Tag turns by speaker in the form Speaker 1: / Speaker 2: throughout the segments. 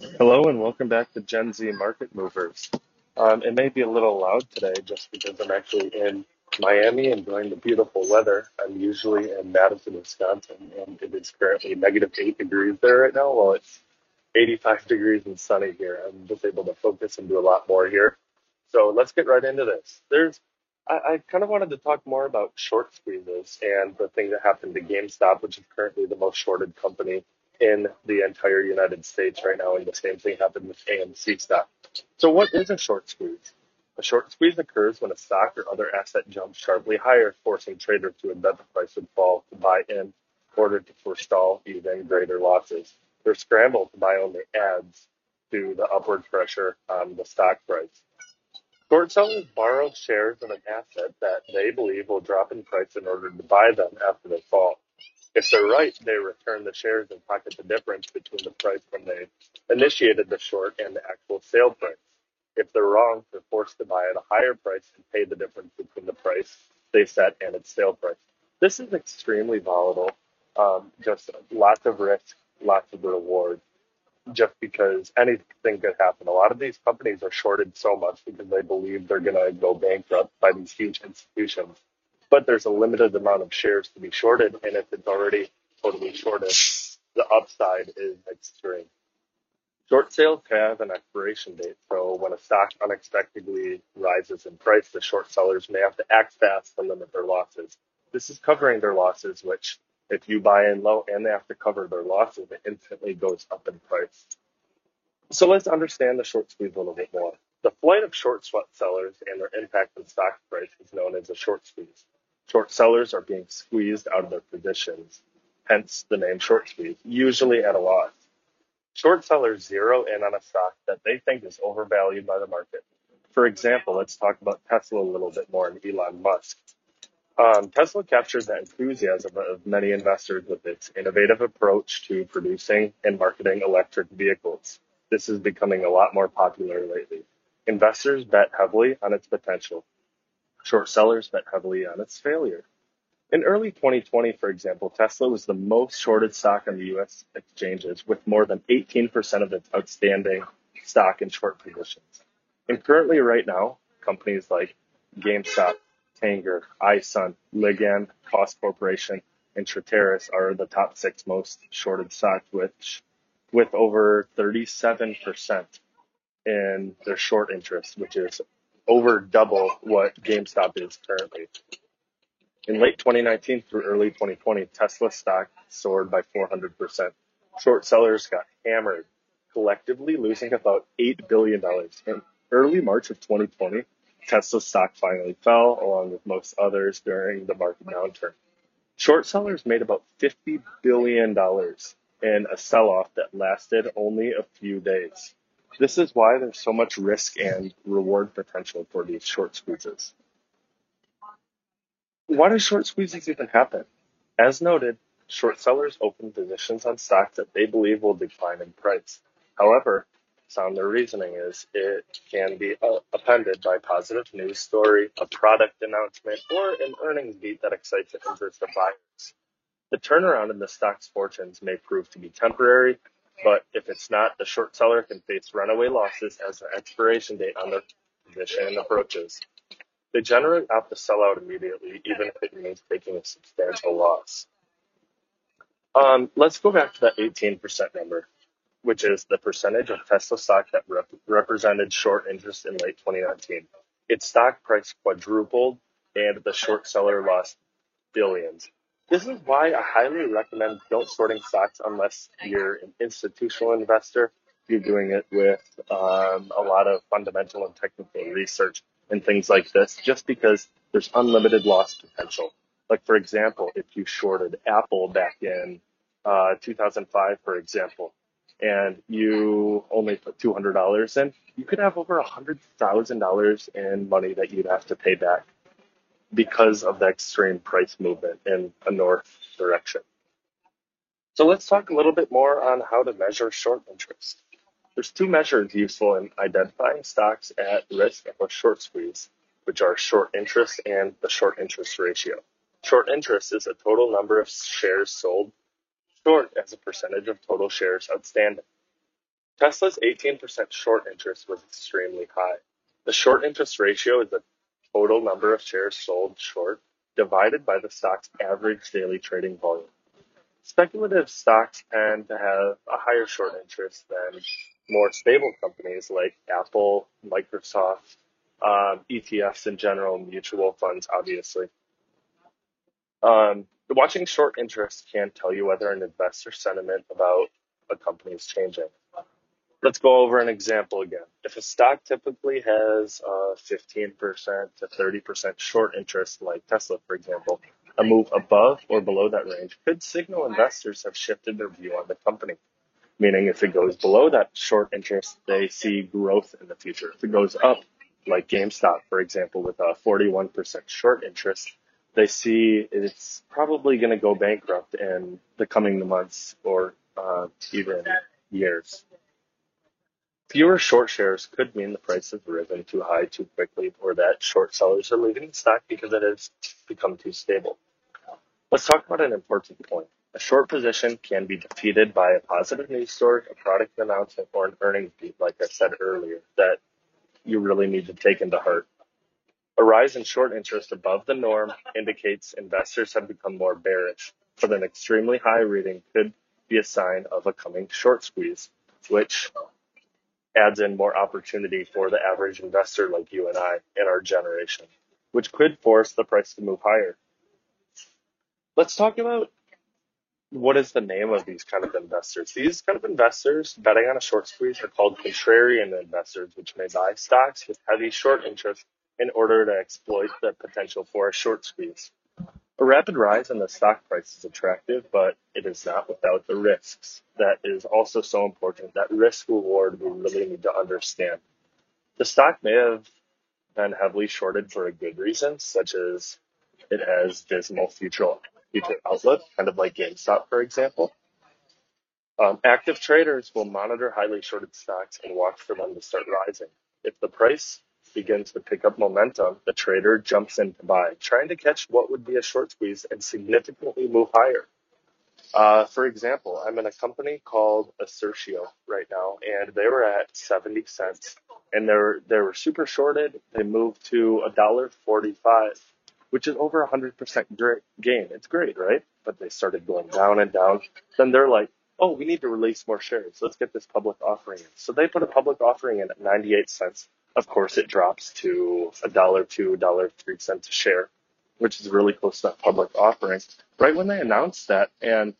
Speaker 1: Hello and welcome back to Gen Z Market Movers. Um, it may be a little loud today just because I'm actually in Miami enjoying the beautiful weather. I'm usually in Madison, Wisconsin, and it is currently negative eight degrees there right now. While it's 85 degrees and sunny here, I'm just able to focus and do a lot more here. So let's get right into this. There's, I, I kind of wanted to talk more about short squeezes and the thing that happened to GameStop, which is currently the most shorted company in the entire United States right now, and the same thing happened with AMC stock. So, what is a short squeeze? A short squeeze occurs when a stock or other asset jumps sharply higher, forcing traders to bet the price would fall to buy in in order to forestall even greater losses. Their scramble to buy only adds to the upward pressure on the stock price. Short sellers borrow shares of an asset that they believe will drop in price in order to buy them after they fall. If they're right, they return the shares and pocket the difference between the price when they initiated the short and the actual sale price. If they're wrong, they're forced to buy at a higher price and pay the difference between the price they set and its sale price. This is extremely volatile. Um, just lots of risk, lots of reward, just because anything could happen. A lot of these companies are shorted so much because they believe they're going to go bankrupt by these huge institutions but there's a limited amount of shares to be shorted, and if it's already totally shorted, the upside is extreme. Short sales have an expiration date, so when a stock unexpectedly rises in price, the short sellers may have to act fast to limit their losses. This is covering their losses, which if you buy in low and they have to cover their losses, it instantly goes up in price. So let's understand the short squeeze a little bit more. The flight of short sweat sellers and their impact on stock price is known as a short squeeze. Short sellers are being squeezed out of their positions, hence the name short squeeze, usually at a loss. Short sellers zero in on a stock that they think is overvalued by the market. For example, let's talk about Tesla a little bit more and Elon Musk. Um, Tesla captured the enthusiasm of many investors with its innovative approach to producing and marketing electric vehicles. This is becoming a lot more popular lately. Investors bet heavily on its potential. Short sellers bet heavily uh, on its failure. In early 2020, for example, Tesla was the most shorted stock on the US exchanges with more than 18% of its outstanding stock in short positions. And currently, right now, companies like GameStop, Tanger, iSun, Ligand, Koss Corporation, and Trateris are the top six most shorted stocks, which with over 37% in their short interest, which is over double what GameStop is currently. In late 2019 through early 2020, Tesla stock soared by 400%. Short sellers got hammered, collectively losing about $8 billion. In early March of 2020, Tesla stock finally fell, along with most others during the market downturn. Short sellers made about $50 billion in a sell off that lasted only a few days. This is why there's so much risk and reward potential for these short squeezes. Why do short squeezes even happen? As noted, short sellers open positions on stocks that they believe will decline in price. However, sounder reasoning is it can be uh, appended by positive news story, a product announcement, or an earnings beat that excites the interest of buyers. The turnaround in the stock's fortunes may prove to be temporary, but if it's not, the short seller can face runaway losses as the expiration date on their position approaches. They generally opt to sell out immediately, even if it means taking a substantial loss. Um, let's go back to that 18% number, which is the percentage of Tesla stock that rep- represented short interest in late 2019. Its stock price quadrupled, and the short seller lost billions. This is why I highly recommend don't shorting stocks unless you're an institutional investor. You're doing it with um, a lot of fundamental and technical research and things like this, just because there's unlimited loss potential. Like for example, if you shorted Apple back in uh, 2005, for example, and you only put $200 in, you could have over $100,000 in money that you'd have to pay back because of the extreme price movement in a north direction. So let's talk a little bit more on how to measure short interest. There's two measures useful in identifying stocks at risk of a short squeeze, which are short interest and the short interest ratio. Short interest is the total number of shares sold short as a percentage of total shares outstanding. Tesla's 18% short interest was extremely high. The short interest ratio is the total number of shares sold short divided by the stock's average daily trading volume. Speculative stocks tend to have a higher short interest than more stable companies like Apple, Microsoft, um, ETFs in general, mutual funds, obviously. Um, watching short interest can't tell you whether an investor sentiment about a company is changing. Let's go over an example again. If a stock typically has a 15% to 30% short interest, like Tesla, for example, a move above or below that range could signal investors have shifted their view on the company. Meaning, if it goes below that short interest, they see growth in the future. If it goes up, like GameStop, for example, with a 41% short interest, they see it's probably going to go bankrupt in the coming months or uh, even years. Fewer short shares could mean the price has risen too high too quickly or that short sellers are leaving the stock because it has become too stable. Let's talk about an important point. A short position can be defeated by a positive news story, a product announcement, or an earnings beat, like I said earlier, that you really need to take into heart. A rise in short interest above the norm indicates investors have become more bearish, but an extremely high reading could be a sign of a coming short squeeze, which adds in more opportunity for the average investor like you and I in our generation, which could force the price to move higher. Let's talk about what is the name of these kind of investors. These kind of investors betting on a short squeeze are called contrarian investors, which may buy stocks with heavy short interest in order to exploit the potential for a short squeeze. A rapid rise in the stock price is attractive, but it is not without the risks. That is also so important. That risk reward we really need to understand. The stock may have been heavily shorted for a good reason, such as it has dismal future future outlook, kind of like GameStop, for example. Um, active traders will monitor highly shorted stocks and watch for them to start rising. If the price begins to pick up momentum, the trader jumps in to buy, trying to catch what would be a short squeeze and significantly move higher. Uh, for example, I'm in a company called Assertio right now, and they were at 70 cents, and they were they were super shorted. They moved to a dollar 45, which is over 100% gain. It's great, right? But they started going down and down. Then they're like, oh, we need to release more shares. Let's get this public offering in. So they put a public offering in at 98 cents of course, it drops to a dollar two, dollar three cents a share, which is really close to that public offering. Right when they announced that, and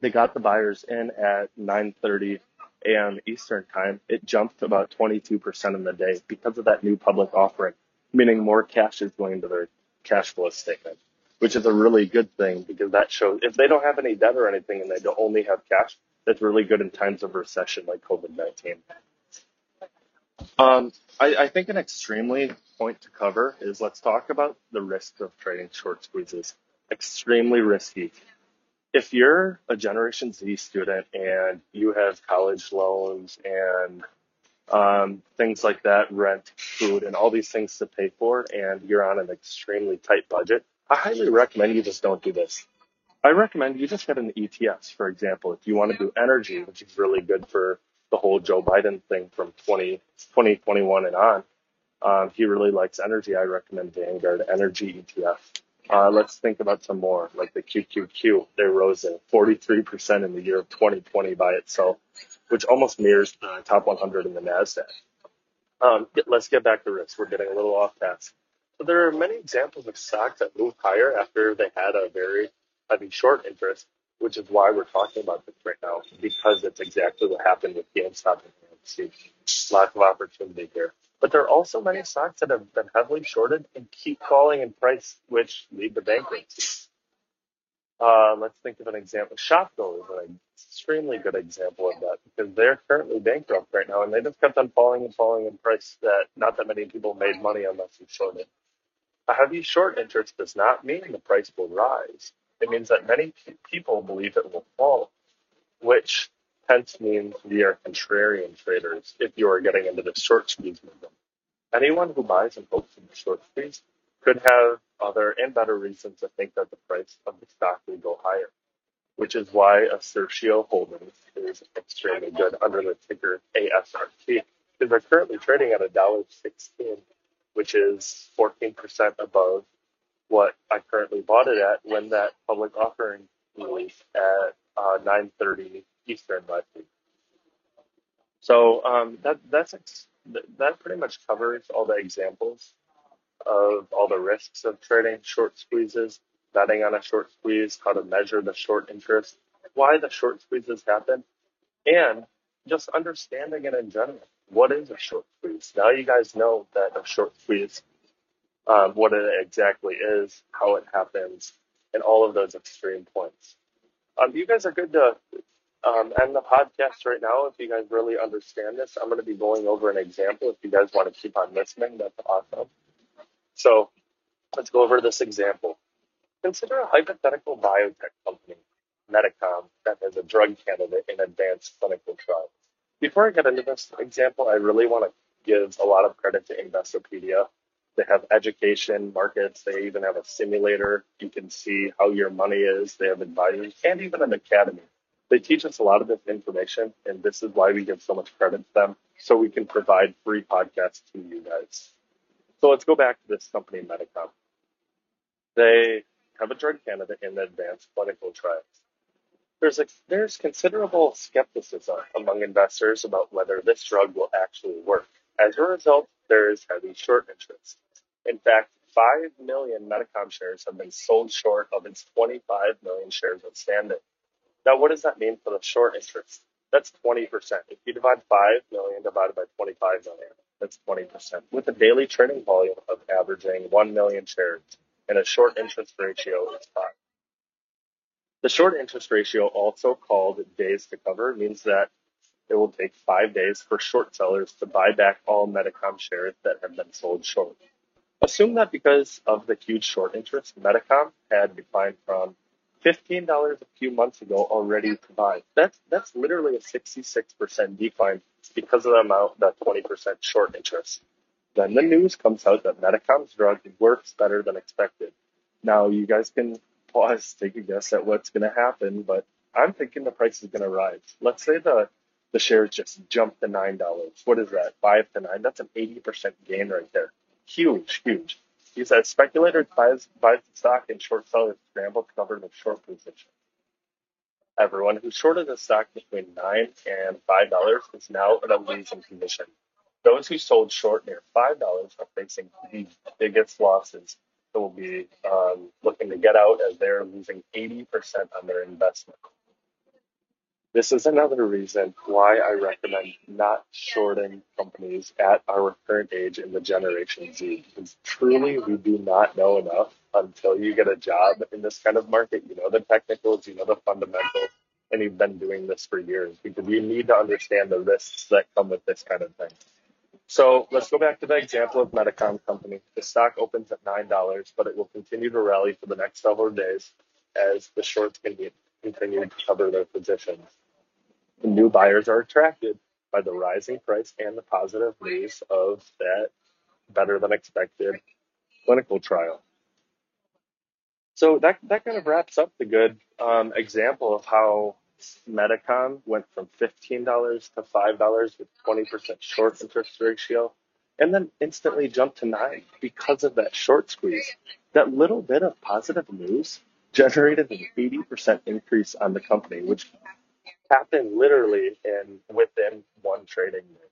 Speaker 1: they got the buyers in at 9:30 a.m. Eastern time, it jumped about 22% in the day because of that new public offering, meaning more cash is going to their cash flow statement, which is a really good thing because that shows if they don't have any debt or anything and they only have cash, that's really good in times of recession like COVID-19. Um, I, I think an extremely point to cover is let's talk about the risk of trading short squeezes. Extremely risky. If you're a Generation Z student and you have college loans and um, things like that, rent, food, and all these things to pay for, and you're on an extremely tight budget, I highly recommend you just don't do this. I recommend you just get an ETFs, for example, if you want to do energy, which is really good for the whole Joe Biden thing from 20, 2021 and on. Um, he really likes energy. I recommend Vanguard Energy ETF. Uh, let's think about some more, like the QQQ. They rose in 43% in the year of 2020 by itself, which almost mirrors the top 100 in the NASDAQ. Um, let's get back to risk. We're getting a little off task. So there are many examples of stocks that moved higher after they had a very heavy short interest which is why we're talking about this right now, because it's exactly what happened with GameStop and AMC. Lack of opportunity here. But there are also many stocks that have been heavily shorted and keep falling in price, which lead to bankruptcy. Uh, let's think of an example. Shopko is an extremely good example of that because they're currently bankrupt right now and they just kept on falling and falling in price that not that many people made money unless you shorted. A heavy short interest does not mean the price will rise. It means that many people believe it will fall, which hence means we are contrarian traders if you are getting into the short squeeze movement. Anyone who buys and hopes in the short squeeze could have other and better reasons to think that the price of the stock will go higher. which is why Assertio Holdings is extremely good under the ticker ASRT. Because they're currently trading at a dollar sixteen, which is 14% above what I currently bought it at when that public offering was at uh, 9:30 Eastern last week. So um, that that's that pretty much covers all the examples of all the risks of trading short squeezes, betting on a short squeeze, how to measure the short interest, why the short squeezes happen, and just understanding it in general. What is a short squeeze? Now you guys know that a short squeeze, um, what it exactly is, how it happens, and all of those extreme points. Um, you guys are good to um, end the podcast right now. If you guys really understand this, I'm going to be going over an example. If you guys want to keep on listening, that's awesome. So let's go over this example. Consider a hypothetical biotech company, Medicom, that has a drug candidate in advanced clinical trials. Before I get into this example, I really want to give a lot of credit to Investopedia. They have education, markets, they even have a simulator. You can see how your money is. They have advisors and even an academy. They teach us a lot of this information, and this is why we give so much credit to them, so we can provide free podcasts to you guys. So let's go back to this company, Medicom. They have a drug candidate in advanced clinical trials. There's, a, there's considerable skepticism among investors about whether this drug will actually work. As a result, there is heavy short interest. In fact, 5 million Medicom shares have been sold short of its 25 million shares outstanding. Now, what does that mean for the short interest? That's 20%. If you divide 5 million divided by 25 million, that's 20%. With a daily trading volume of averaging 1 million shares and a short interest ratio of 5. The short interest ratio, also called days to cover, means that it will take five days for short sellers to buy back all Medicom shares that have been sold short. Assume that because of the huge short interest, Medicom had declined from $15 a few months ago already to buy. That's, that's literally a 66% decline because of the amount, that 20% short interest. Then the news comes out that Medicom's drug works better than expected. Now you guys can pause, take a guess at what's going to happen, but I'm thinking the price is going to rise. Let's say the the shares just jump to nine dollars. What is that? Five to nine? That's an 80% gain right there. Huge, huge. He says speculators buys buys the stock and short sellers scramble to cover the short position. Everyone who shorted the stock between nine and five dollars is now in a losing position. Those who sold short near five dollars are facing the biggest losses. They will be um, looking to get out as they're losing 80% on their investment. This is another reason why I recommend not shorting companies at our current age in the Generation Z. Because truly, we do not know enough until you get a job in this kind of market. You know the technicals, you know the fundamentals, and you've been doing this for years. Because you need to understand the risks that come with this kind of thing. So let's go back to the example of Medicom Company. The stock opens at $9, but it will continue to rally for the next several days as the shorts continue to cover their positions. New buyers are attracted by the rising price and the positive news of that better than expected clinical trial. So that, that kind of wraps up the good um, example of how Medicom went from $15 to $5 with 20% short interest ratio and then instantly jumped to 9 because of that short squeeze. That little bit of positive news generated an 80% increase on the company, which happened literally in within one trading day.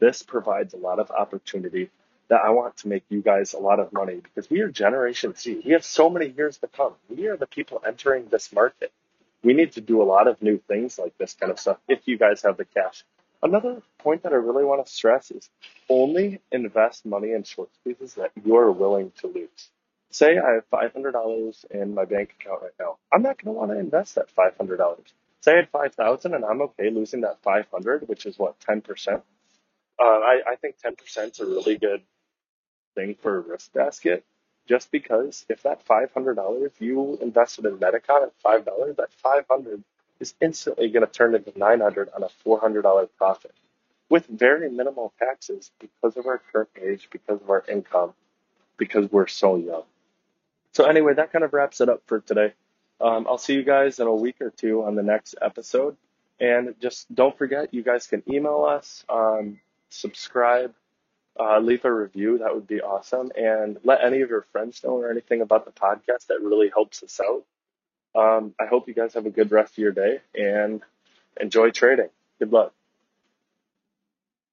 Speaker 1: This provides a lot of opportunity that I want to make you guys a lot of money because we are Generation Z. We have so many years to come. We are the people entering this market. We need to do a lot of new things like this kind of stuff if you guys have the cash. Another point that I really want to stress is only invest money in short squeezes that you're willing to lose. Say I have $500 in my bank account right now. I'm not going to want to invest that $500 say I had 5,000 and I'm okay losing that 500, which is what, 10%. Uh, I, I think 10% is a really good thing for a risk basket just because if that $500 you invested in Medicom at $5, that 500 is instantly going to turn into 900 on a $400 profit with very minimal taxes because of our current age, because of our income, because we're so young. So anyway, that kind of wraps it up for today. Um, I'll see you guys in a week or two on the next episode. And just don't forget, you guys can email us, um, subscribe, uh, leave a review. That would be awesome. And let any of your friends know or anything about the podcast. That really helps us out. Um, I hope you guys have a good rest of your day and enjoy trading. Good luck.